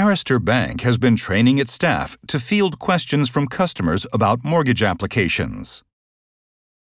Harrister Bank has been training its staff to field questions from customers about mortgage applications.